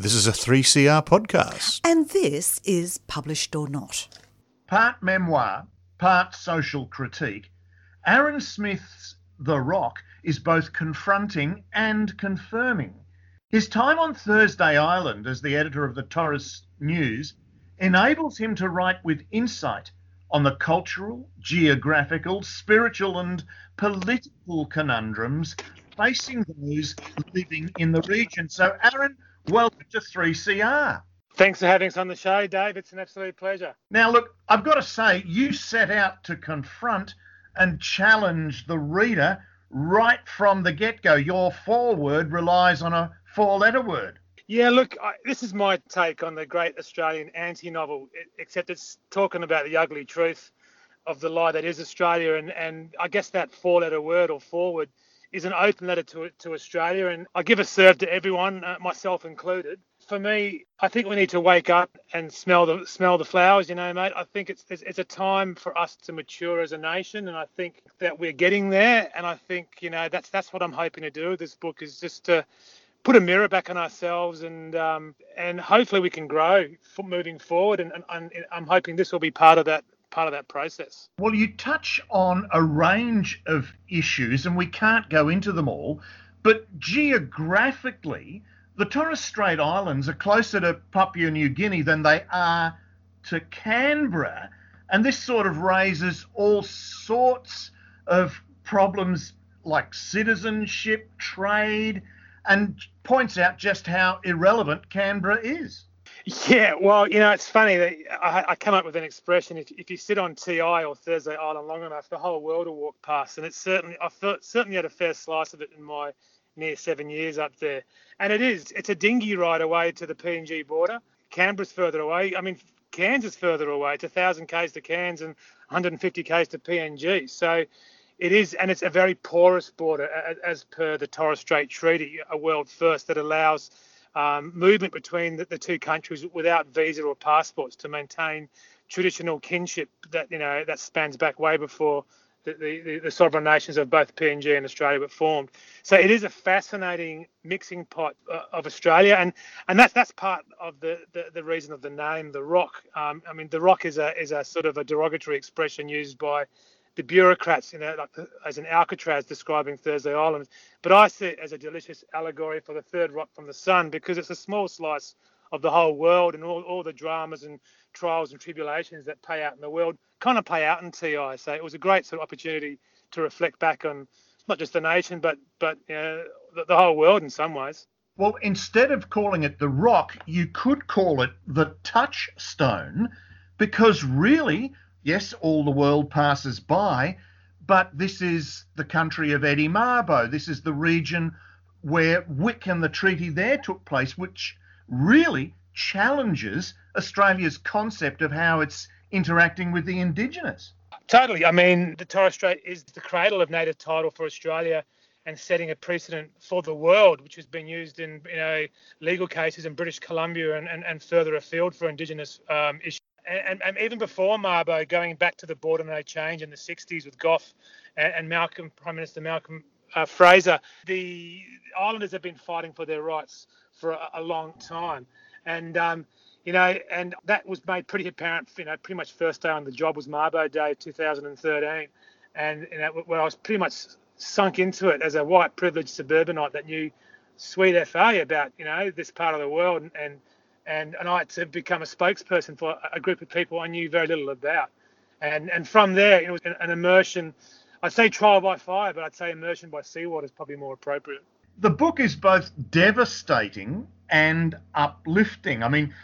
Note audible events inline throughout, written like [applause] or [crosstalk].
This is a 3CR podcast. And this is Published or Not. Part memoir, part social critique, Aaron Smith's The Rock is both confronting and confirming. His time on Thursday Island as the editor of the Torres News enables him to write with insight on the cultural, geographical, spiritual, and political conundrums facing those living in the region. So, Aaron, welcome to 3CR. Thanks for having us on the show, Dave. It's an absolute pleasure. Now, look, I've got to say, you set out to confront and challenge the reader right from the get go. Your foreword relies on a four letter word. Yeah, look, I, this is my take on the great Australian anti novel, except it's talking about the ugly truth of the lie that is Australia. And, and I guess that four letter word or forward is an open letter to, to Australia. And I give a serve to everyone, uh, myself included. For me, I think we need to wake up and smell the smell the flowers. You know, mate. I think it's, it's it's a time for us to mature as a nation, and I think that we're getting there. And I think you know that's that's what I'm hoping to do. This book is just to put a mirror back on ourselves and um, and hopefully we can grow moving forward and, and, and, I'm hoping this will be part of that part of that process. Well, you touch on a range of issues, and we can't go into them all, but geographically, the Torres Strait Islands are closer to Papua New Guinea than they are to Canberra. And this sort of raises all sorts of problems like citizenship, trade, and points out just how irrelevant Canberra is. Yeah, well, you know, it's funny that I, I come up with an expression: if, if you sit on TI or Thursday Island long enough, the whole world will walk past. And it's certainly, I felt, certainly had a fair slice of it in my near seven years up there. And it is, it's a dinghy ride away to the PNG border. Canberra's further away. I mean, Cairns further away. It's 1,000 k's to Cairns and 150 k's to PNG. So it is, and it's a very porous border, as per the Torres Strait Treaty, a world first that allows um, movement between the, the, two countries without visa or passports to maintain traditional kinship that you know that spans back way before the, the, the, sovereign nations of both PNG and Australia were formed. So it is a fascinating mixing pot uh, of Australia, and and that's that's part of the, the, the reason of the name, the Rock. Um, I mean, the Rock is a is a sort of a derogatory expression used by the bureaucrats, you know, like the, as an Alcatraz describing Thursday Island. But I see it as a delicious allegory for the third rock from the sun because it's a small slice of the whole world and all, all the dramas and trials and tribulations that pay out in the world kind of pay out in TI. So it was a great sort of opportunity to reflect back on not just the nation, but but you know, the, the whole world in some ways. Well, instead of calling it the rock, you could call it the touchstone because really Yes, all the world passes by, but this is the country of Eddie Mabo. This is the region where Wik and the treaty there took place, which really challenges Australia's concept of how it's interacting with the Indigenous. Totally. I mean, the Torres Strait is the cradle of native title for Australia and setting a precedent for the world, which has been used in you know legal cases in British Columbia and, and, and further afield for Indigenous um, issues and, and, even before Mabo, going back to the border no change in the 60s with Gough and, and Malcolm, Prime Minister Malcolm uh, Fraser, the islanders have been fighting for their rights for a, a long time. And, um, you know, and that was made pretty apparent, you know, pretty much first day on the job was Mabo Day 2013. And you know, where I was pretty much sunk into it as a white privileged suburbanite that knew sweet FA about, you know, this part of the world and, and and, and I had to become a spokesperson for a group of people I knew very little about. And, and from there, it was an immersion. I'd say trial by fire, but I'd say immersion by seawater is probably more appropriate. The book is both devastating and uplifting. I mean,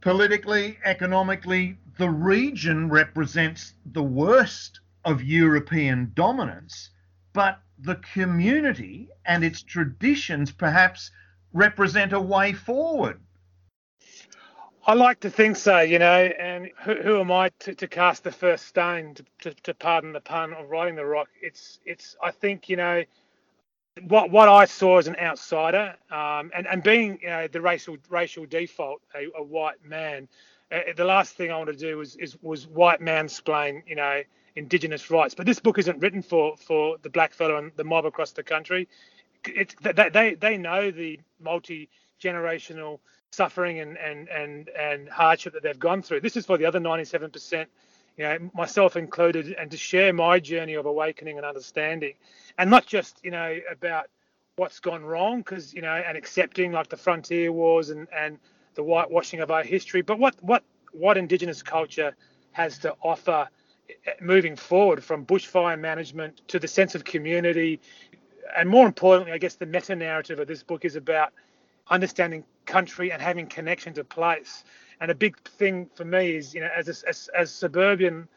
politically, economically, the region represents the worst of European dominance, but the community and its traditions perhaps represent a way forward I like to think so, you know, and who, who am I to, to, cast the first stone, to, to, to, pardon the pun, of writing the rock? It's, it's. I think, you know, what what I saw as an outsider, um, and and being, you know, the racial racial default, a, a white man, uh, the last thing I want to do was is was white mansplain, you know, Indigenous rights. But this book isn't written for for the black fellow and the mob across the country. It's they they know the multi generational suffering and, and, and, and hardship that they've gone through. This is for the other 97%, you know, myself included, and to share my journey of awakening and understanding, and not just, you know, about what's gone wrong, because, you know, and accepting like the frontier wars and, and the whitewashing of our history, but what, what, what Indigenous culture has to offer eh, moving forward from bushfire management to the sense of community. And more importantly, I guess the meta narrative of this book is about understanding country and having connection to place. And a big thing for me is, you know, as a, as, as suburban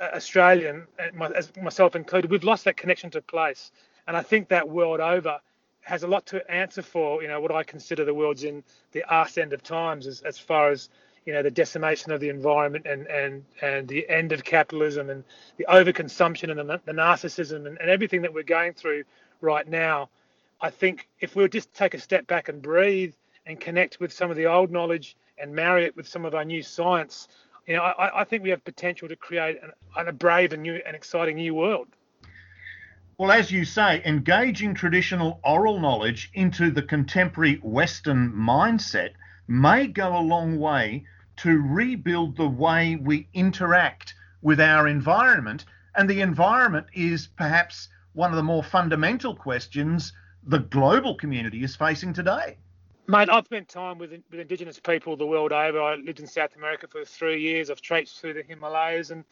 uh, Australian, as myself included, we've lost that connection to place. And I think that world over has a lot to answer for, you know, what I consider the world's in the arse end of times as, as far as, you know, the decimation of the environment and, and, and the end of capitalism and the overconsumption and the, the narcissism and, and everything that we're going through right now. I think if we'll just take a step back and breathe and connect with some of the old knowledge and marry it with some of our new science, you know, I, I think we have potential to create an, a brave and new and exciting new world. Well, as you say, engaging traditional oral knowledge into the contemporary Western mindset may go a long way to rebuild the way we interact with our environment. And the environment is perhaps one of the more fundamental questions the global community is facing today. Mate, I've spent time with, with Indigenous people the world over. I lived in South America for three years. I've traipsed through the Himalayas and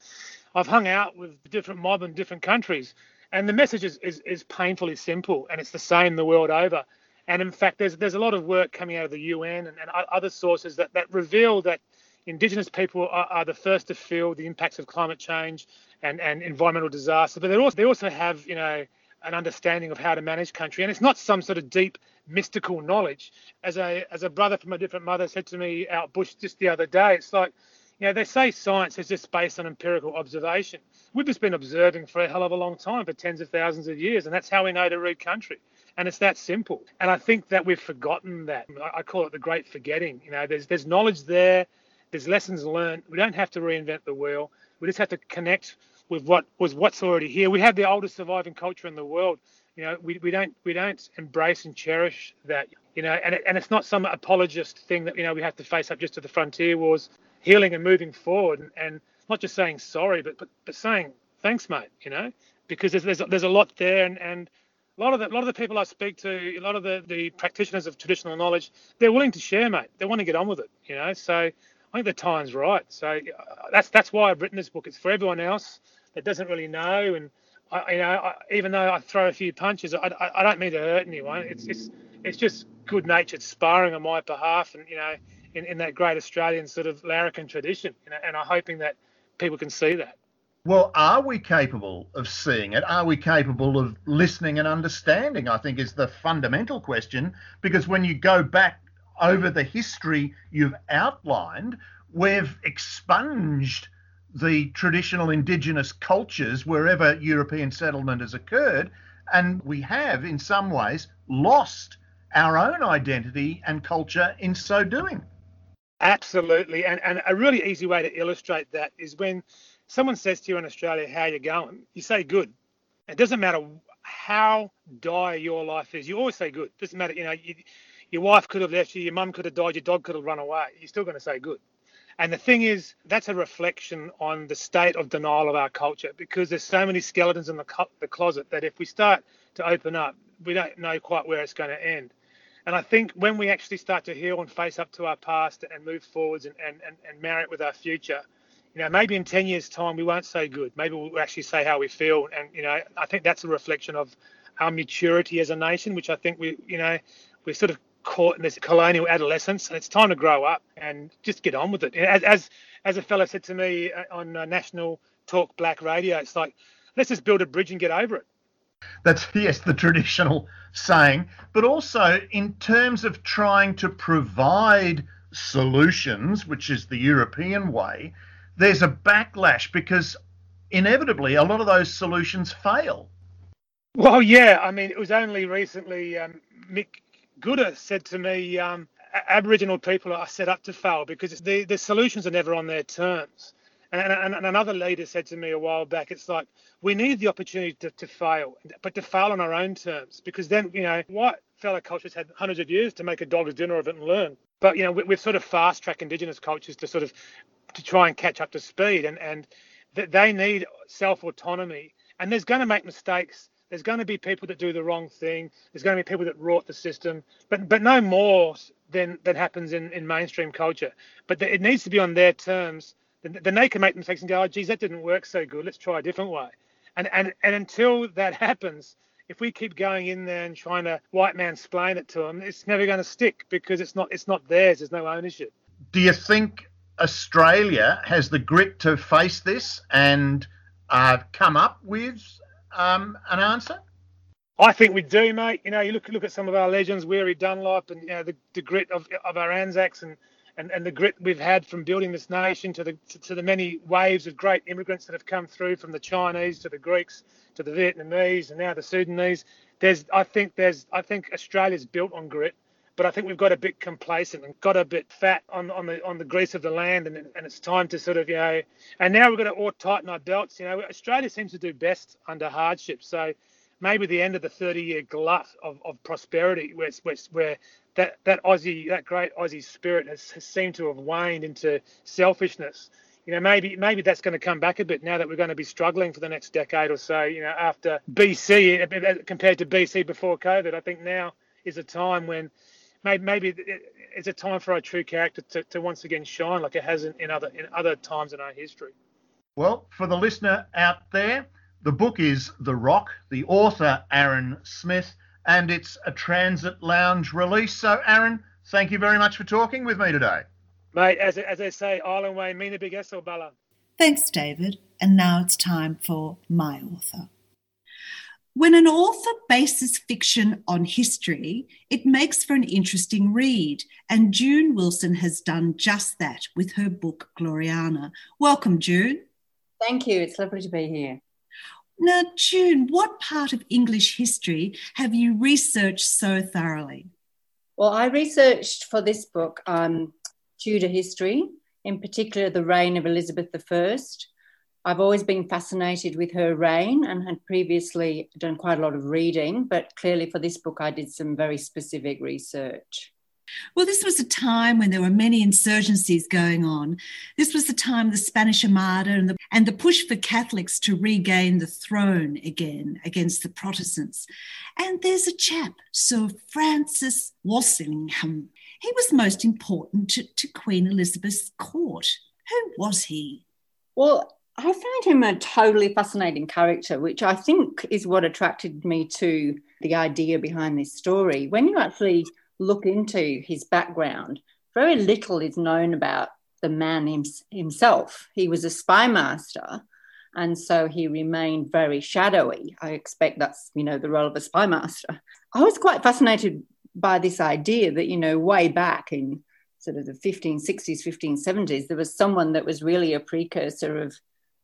I've hung out with different mob in different countries. And the message is, is, is painfully simple and it's the same the world over. And in fact, there's there's a lot of work coming out of the UN and, and other sources that, that reveal that Indigenous people are, are, the first to feel the impacts of climate change and, and environmental disaster. But they also they also have you know an understanding of how to manage country. And it's not some sort of deep mystical knowledge. As a as a brother from a different mother said to me out bush just the other day, it's like, you know, they say science is just based on empirical observation. We've just been observing for a hell of a long time, for tens of thousands of years, and that's how we know to read country. And it's that simple. And I think that we've forgotten that. I call it the great forgetting. You know, there's there's knowledge there, there's lessons learned. We don't have to reinvent the wheel. We just have to connect with what was what's already here. We have the oldest surviving culture in the world. You know, we, we don't we don't embrace and cherish that. You know, and it, and it's not some apologist thing that you know we have to face up just to the frontier wars, healing and moving forward, and, and not just saying sorry, but, but but saying thanks, mate. You know, because there's there's, there's a lot there, and, and a lot of the a lot of the people I speak to, a lot of the, the practitioners of traditional knowledge, they're willing to share, mate. They want to get on with it, you know. So I think the time's right. So uh, that's that's why I've written this book. It's for everyone else that doesn't really know. And I, you know, I, even though I throw a few punches, I, I, I don't mean to hurt anyone. It's it's it's just good-natured sparring on my behalf, and you know, in, in that great Australian sort of larrikin tradition. You know, and I'm hoping that people can see that. Well, are we capable of seeing it? Are we capable of listening and understanding? I think is the fundamental question because when you go back over the history you've outlined, we've expunged the traditional indigenous cultures wherever European settlement has occurred. And we have, in some ways, lost our own identity and culture in so doing. Absolutely. And, and a really easy way to illustrate that is when someone says to you in Australia, How you going? You say good. It doesn't matter how dire your life is. You always say good. Doesn't matter, you know, you, your wife could have left you, your mum could have died, your dog could have run away. You're still going to say good. And the thing is, that's a reflection on the state of denial of our culture because there's so many skeletons in the, co- the closet that if we start to open up, we don't know quite where it's going to end. And I think when we actually start to heal and face up to our past and move forwards and, and, and, and marry it with our future, you know, maybe in 10 years' time, we won't say good. Maybe we'll actually say how we feel. And, you know, I think that's a reflection of our maturity as a nation, which I think we, you know, we're sort of caught in this colonial adolescence, and it's time to grow up and just get on with it. As as, as a fellow said to me uh, on uh, National Talk Black Radio, it's like let's just build a bridge and get over it. That's [laughs] yes, the traditional saying, but also in terms of trying to provide solutions, which is the European way, there's a backlash because inevitably a lot of those solutions fail. Well, yeah, I mean, it was only recently um, Mick Gooda said to me, um, Aboriginal people are set up to fail because the, the solutions are never on their terms. And, and, and, another leader said to me a while back, it's like we need the opportunity to, to fail, but to fail on our own terms because then, you know, white fellow cultures had hundreds of years to make a dog's dinner of it and learn. But you know, we, we've sort of fast track Indigenous cultures to sort of to try and catch up to speed, and and they need self autonomy. And there's going to make mistakes. There's going to be people that do the wrong thing. There's going to be people that rot the system, but but no more than than happens in, in mainstream culture. But it needs to be on their terms. Then, then they can make mistakes and go, oh, geez, that didn't work so good. Let's try a different way. And and and until that [laughs] happens, if we keep going in there and trying to white man explain it to them, it's never going to stick because it's not it's not theirs. There's no ownership. Do you think Australia has the grit to face this and uh, come up with um, an answer? I think we do, mate. You know, you look look at some of our legends, Weary Dunlop, and you know the, the grit of, of our Anzacs and, and, and the grit we've had from building this nation to the to, to, the many waves of great immigrants that have come through from the Chinese to the Greeks to the Vietnamese and now the Sudanese. There's, I think there's, I think Australia's built on grit, but I think we've got a bit complacent and got a bit fat on, on the on the grease of the land, and, and it's time to sort of you know. And now we've got to all tighten our belts. You know, Australia seems to do best under hardship, so maybe the end of the 30-year glut of, of prosperity, where, where, where that that Aussie, that great Aussie spirit has, has seemed to have waned into selfishness you know, maybe maybe that's going to come back a bit now that we're going to be struggling for the next decade or so. You know, after BC compared to BC before COVID, I think now is a time when maybe maybe it's a time for our true character to, to once again shine like it has in, in other in other times in our history. Well, for the listener out there, the book is The Rock, the author Aaron Smith, and it's a Transit Lounge release. So, Aaron, thank you very much for talking with me today. Mate, as, as they say, Island Way, Mina Big Esso Bala. Thanks, David. And now it's time for my author. When an author bases fiction on history, it makes for an interesting read. And June Wilson has done just that with her book, Gloriana. Welcome, June. Thank you. It's lovely to be here. Now, June, what part of English history have you researched so thoroughly? Well, I researched for this book um, Tudor history, in particular the reign of Elizabeth I. I've always been fascinated with her reign and had previously done quite a lot of reading, but clearly for this book, I did some very specific research. Well, this was a time when there were many insurgencies going on. This was the time of the Spanish Armada and the, and the push for Catholics to regain the throne again against the Protestants. And there's a chap, Sir Francis Walsingham, he was most important to, to Queen Elizabeth's court. Who was he? Well, I find him a totally fascinating character, which I think is what attracted me to the idea behind this story. When you actually look into his background, very little is known about the man himself. He was a spy master, and so he remained very shadowy. I expect that's you know the role of a spy master. I was quite fascinated by this idea that, you know, way back in sort of the 1560s, 1570s, there was someone that was really a precursor of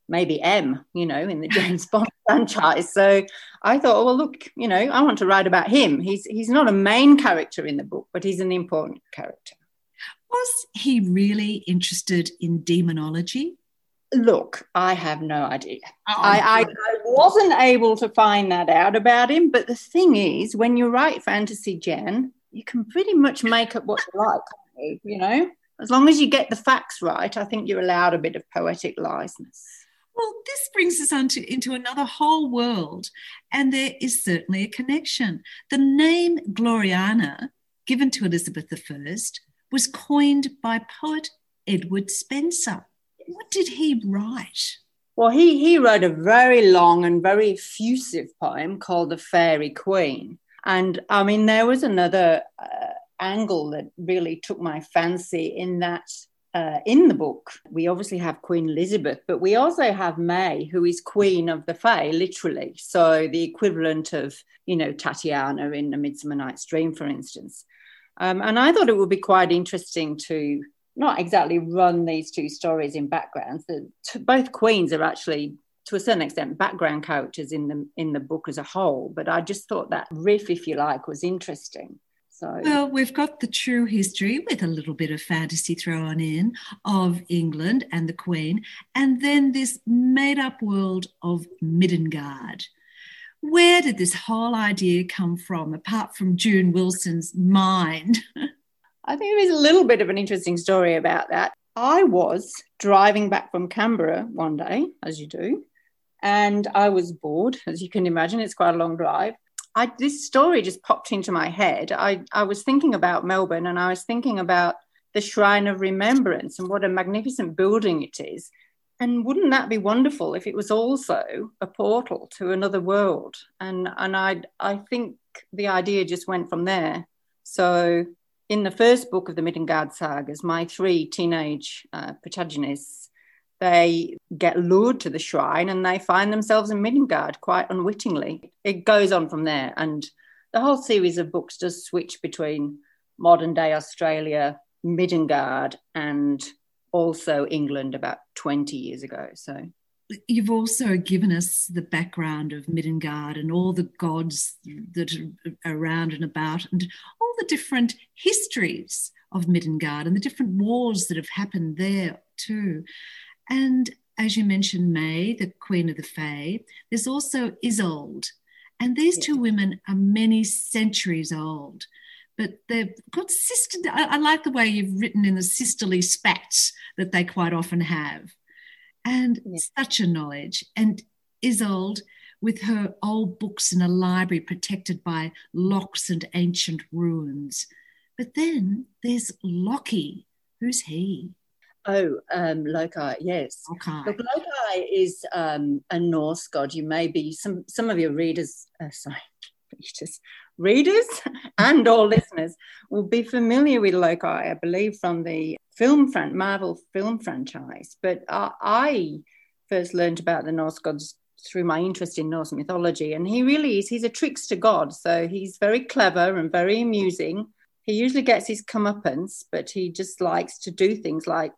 maybe M, you know, in the [laughs] James Bond franchise. So I thought, oh, well, look, you know, I want to write about him. He's he's not a main character in the book, but he's an important character. Was he really interested in demonology? Look, I have no idea. Oh, I, I, I, wasn't able to find that out about him. But the thing is, when you write fantasy, Jen, you can pretty much make up what you like, you? you know? As long as you get the facts right, I think you're allowed a bit of poetic license. Well, this brings us on to, into another whole world, and there is certainly a connection. The name Gloriana, given to Elizabeth I, was coined by poet Edward Spenser. What did he write? Well, he, he wrote a very long and very effusive poem called The Faerie Queene. And I mean, there was another uh, angle that really took my fancy in that uh, in the book, we obviously have Queen Elizabeth, but we also have May, who is Queen of the Fae, literally. So the equivalent of, you know, Tatiana in A Midsummer Night's Dream, for instance. Um, and I thought it would be quite interesting to not exactly run these two stories in backgrounds. The, both queens are actually, to a certain extent, background characters in the in the book as a whole. But I just thought that riff, if you like, was interesting. So well, we've got the true history with a little bit of fantasy thrown in of England and the Queen, and then this made-up world of Midgard. Where did this whole idea come from, apart from June Wilson's mind? [laughs] I think there is a little bit of an interesting story about that. I was driving back from Canberra one day, as you do, and I was bored, as you can imagine. It's quite a long drive. I, this story just popped into my head. I, I was thinking about Melbourne and I was thinking about the Shrine of Remembrance and what a magnificent building it is. And wouldn't that be wonderful if it was also a portal to another world? And, and I, I think the idea just went from there. So, in the first book of the Middengard sagas, my three teenage uh, protagonists they get lured to the shrine and they find themselves in Middengard quite unwittingly. It goes on from there, and the whole series of books does switch between modern day Australia, Middengard, and also England about 20 years ago. So you've also given us the background of Middengard and all the gods that are around and about, and all the different histories of Middengard and the different wars that have happened there too. And as you mentioned, May, the Queen of the Fae, there's also Isolde. And these yeah. two women are many centuries old, but they've got sister. I, I like the way you've written in the sisterly spats that they quite often have. And yeah. such a knowledge. And Isolde, with her old books in a library protected by locks and ancient ruins. But then there's Lockie. Who's he? Oh, um, Loki, yes. Okay. Look, Loki is um, a Norse god. You may be some some of your readers, uh, sorry, [laughs] readers, readers, [laughs] and all listeners will be familiar with Loki. I believe from the film fran- Marvel film franchise. But uh, I first learned about the Norse gods through my interest in Norse mythology, and he really is. He's a trickster god, so he's very clever and very amusing. He usually gets his comeuppance, but he just likes to do things like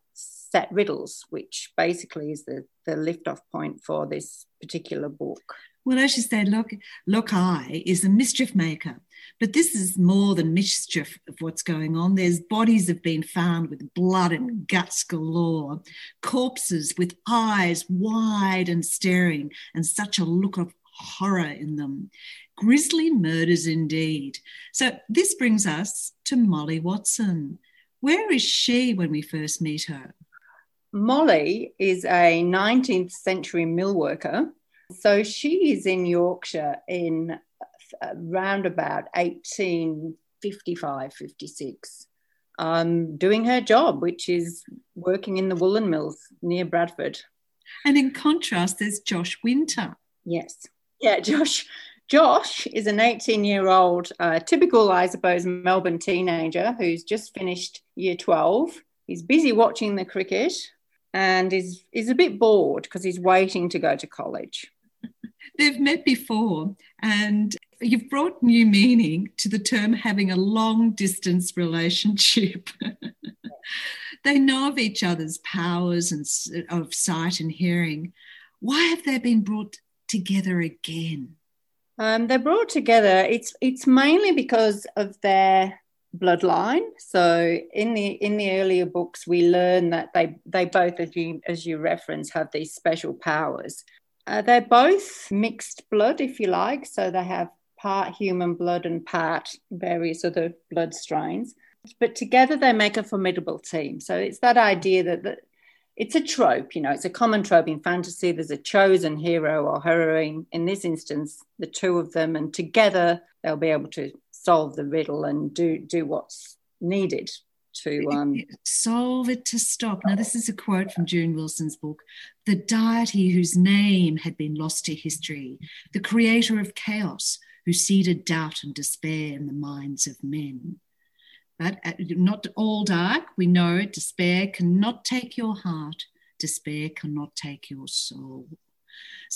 set riddles, which basically is the, the lift off point for this particular book. Well, as you say, Loki, Loki is a mischief maker, but this is more than mischief of what's going on. There's bodies have been found with blood and guts galore, corpses with eyes wide and staring, and such a look of horror in them. Grisly murders indeed. So this brings us to Molly Watson. Where is she when we first meet her? Molly is a 19th century mill worker. So she is in Yorkshire in around about 1855, 56, um, doing her job, which is working in the woolen mills near Bradford. And in contrast, there's Josh Winter. Yes. Yeah, Josh. Josh is an 18 year old, uh, typical, I suppose, Melbourne teenager who's just finished year 12. He's busy watching the cricket and is is a bit bored because he's waiting to go to college. [laughs] They've met before, and you've brought new meaning to the term having a long distance relationship. [laughs] they know of each other's powers and of sight and hearing. Why have they been brought together again? Um, they're brought together. It's it's mainly because of their bloodline. So in the in the earlier books, we learn that they they both, as you as you reference, have these special powers. Uh, they're both mixed blood, if you like. So they have part human blood and part various other blood strains. But together they make a formidable team. So it's that idea that, that it's a trope, you know, it's a common trope in fantasy. There's a chosen hero or heroine. In this instance, the two of them, and together they'll be able to solve the riddle and do do what's needed to um, solve it to stop. Now, this is a quote from June Wilson's book The deity whose name had been lost to history, the creator of chaos who seeded doubt and despair in the minds of men. But uh, not all dark, we know despair cannot take your heart, despair cannot take your soul.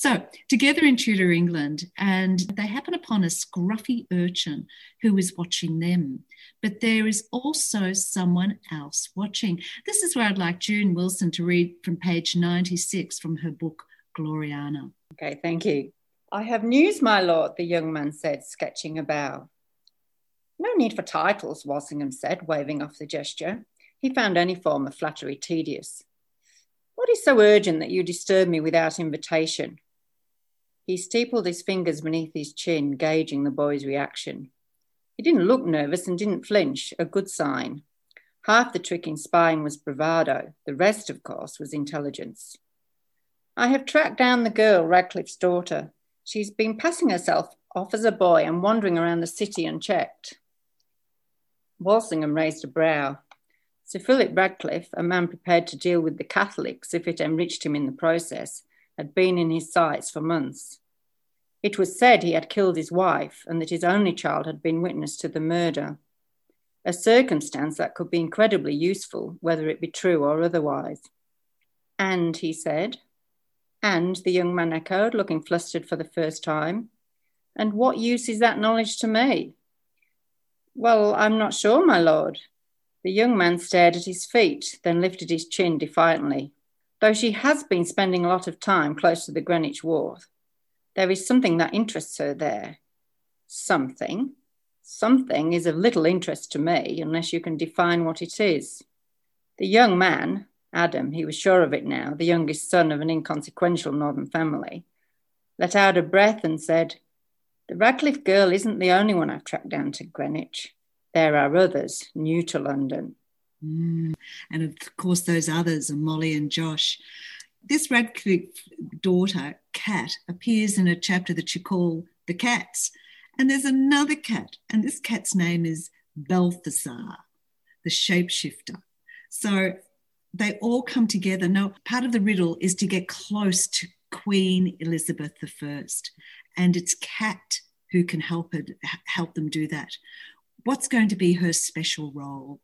So, together in Tudor England, and they happen upon a scruffy urchin who is watching them. But there is also someone else watching. This is where I'd like June Wilson to read from page 96 from her book, Gloriana. Okay, thank you. I have news, my lord, the young man said, sketching a bow. No need for titles, Walsingham said, waving off the gesture. He found any form of flattery tedious. What is so urgent that you disturb me without invitation? He steepled his fingers beneath his chin, gauging the boy's reaction. He didn't look nervous and didn't flinch, a good sign. Half the trick in spying was bravado, the rest, of course, was intelligence. I have tracked down the girl, Radcliffe's daughter. She's been passing herself off as a boy and wandering around the city unchecked. Walsingham raised a brow. Sir Philip Radcliffe, a man prepared to deal with the Catholics if it enriched him in the process, had been in his sights for months. It was said he had killed his wife and that his only child had been witness to the murder a circumstance that could be incredibly useful, whether it be true or otherwise. And, he said, and the young man echoed, looking flustered for the first time. And what use is that knowledge to me? Well, I'm not sure, my lord. The young man stared at his feet, then lifted his chin defiantly. Though she has been spending a lot of time close to the Greenwich Wharf, there is something that interests her there. Something something is of little interest to me unless you can define what it is. The young man, Adam, he was sure of it now, the youngest son of an inconsequential northern family, let out a breath and said, The Radcliffe girl isn't the only one I've tracked down to Greenwich. There are others new to London. Mm. And of course, those others are Molly and Josh. This Radcliffe daughter, Cat, appears in a chapter that you call The Cats. And there's another cat, and this cat's name is Balthasar, the shapeshifter. So they all come together. Now, part of the riddle is to get close to Queen Elizabeth I, and it's Cat who can help it help them do that. What's going to be her special role?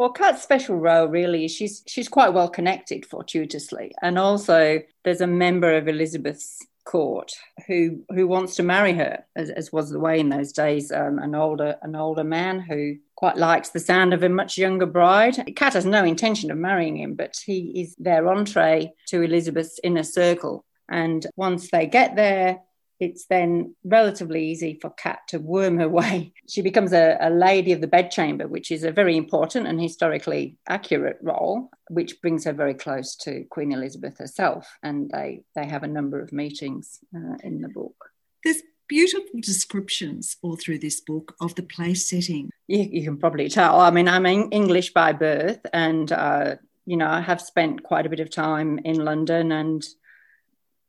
Well, Kat's special role really is she's she's quite well connected fortuitously, and also there's a member of Elizabeth's court who who wants to marry her, as, as was the way in those days. Um, an older an older man who quite likes the sound of a much younger bride. Kat has no intention of marrying him, but he is their entree to Elizabeth's inner circle. And once they get there, it's then relatively easy for Cat to worm her [laughs] way. She becomes a, a, lady of the bedchamber, which is a very important and historically accurate role, which brings her very close to Queen Elizabeth herself. And they, they have a number of meetings uh, in the book. There's beautiful descriptions all through this book of the place setting. You, you can probably tell. I mean, I'm English by birth, and uh, you know, I have spent quite a bit of time in London and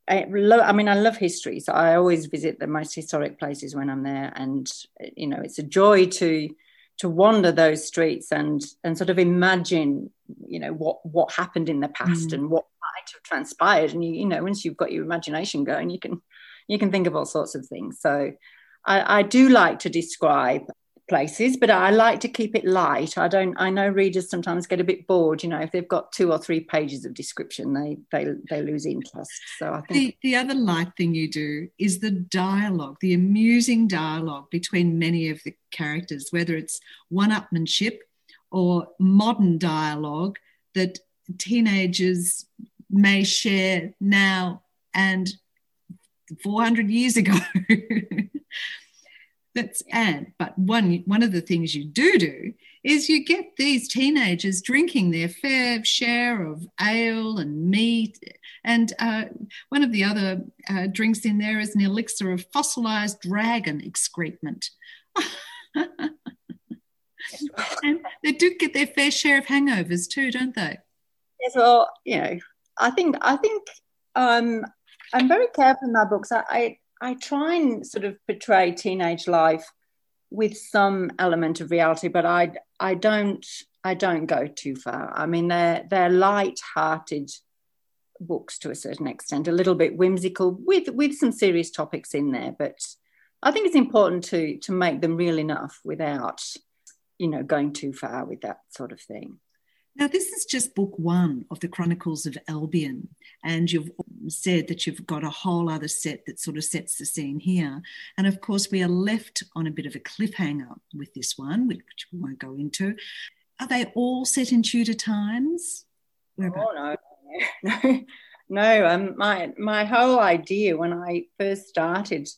I love. I mean, I love history, so I always visit the most historic places when I'm there, and you know, it's a joy to to wander those streets and and sort of imagine, you know, what what happened in the past mm. and what might have transpired. And you, you know, once you've got your imagination going, you can you can think of all sorts of things. So I, I do like to describe places, but I like to keep it light. I don't. I know readers sometimes get a bit bored. You know, if they've got two or three pages of description, they they they lose interest. So I think the, the other light thing you do is the dialogue, the amusing dialogue between many of the characters, whether it's one-upmanship or modern dialogue that teenagers may share now and 400 years ago. [laughs] That's and but one one of the things you do do is you get these teenagers drinking their fair share of ale and meat, and uh, one of the other uh, drinks in there is an elixir of fossilized dragon excrement. [laughs] and they do get their fair share of hangovers too, don't they? Yes, well, you know, I think I think um, I'm very careful in my books. I, I I try and sort of portray teenage life with some element of reality, but I I don't I don't go too far. I mean, they're they're light-hearted books to a certain extent, a little bit whimsical with with some serious topics in there. But I think it's important to to make them real enough without, you know, going too far with that sort of thing. Now, this is just book one of the Chronicles of Albion, and you've said that you've got a whole other set that sort of sets the scene here. And of course, we are left on a bit of a cliffhanger with this one, which we won't go into. Are they all set in Tudor times? Oh, no, [laughs] no, no. Um, my my whole idea when I first started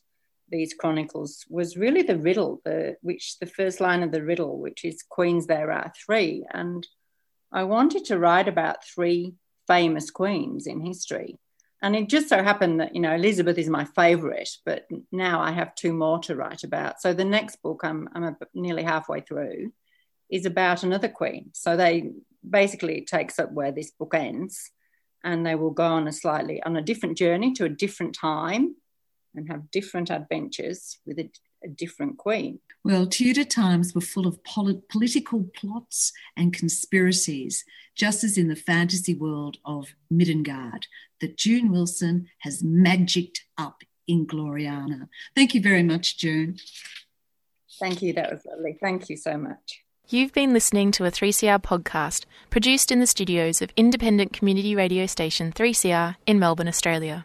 these chronicles was really the riddle, the which the first line of the riddle, which is "Queens there are three, and I wanted to write about three famous queens in history. And it just so happened that you know Elizabeth is my favourite, but now I have two more to write about. So the next book I'm I'm nearly halfway through is about another queen. So they basically it takes up where this book ends, and they will go on a slightly on a different journey to a different time, and have different adventures with a, a different queen. Well, Tudor times were full of polit- political plots and conspiracies, just as in the fantasy world of Middengard, that June Wilson has magicked up in Gloriana. Thank you very much, June. Thank you. That was lovely. Thank you so much. You've been listening to a 3CR podcast produced in the studios of independent community radio station 3CR in Melbourne, Australia.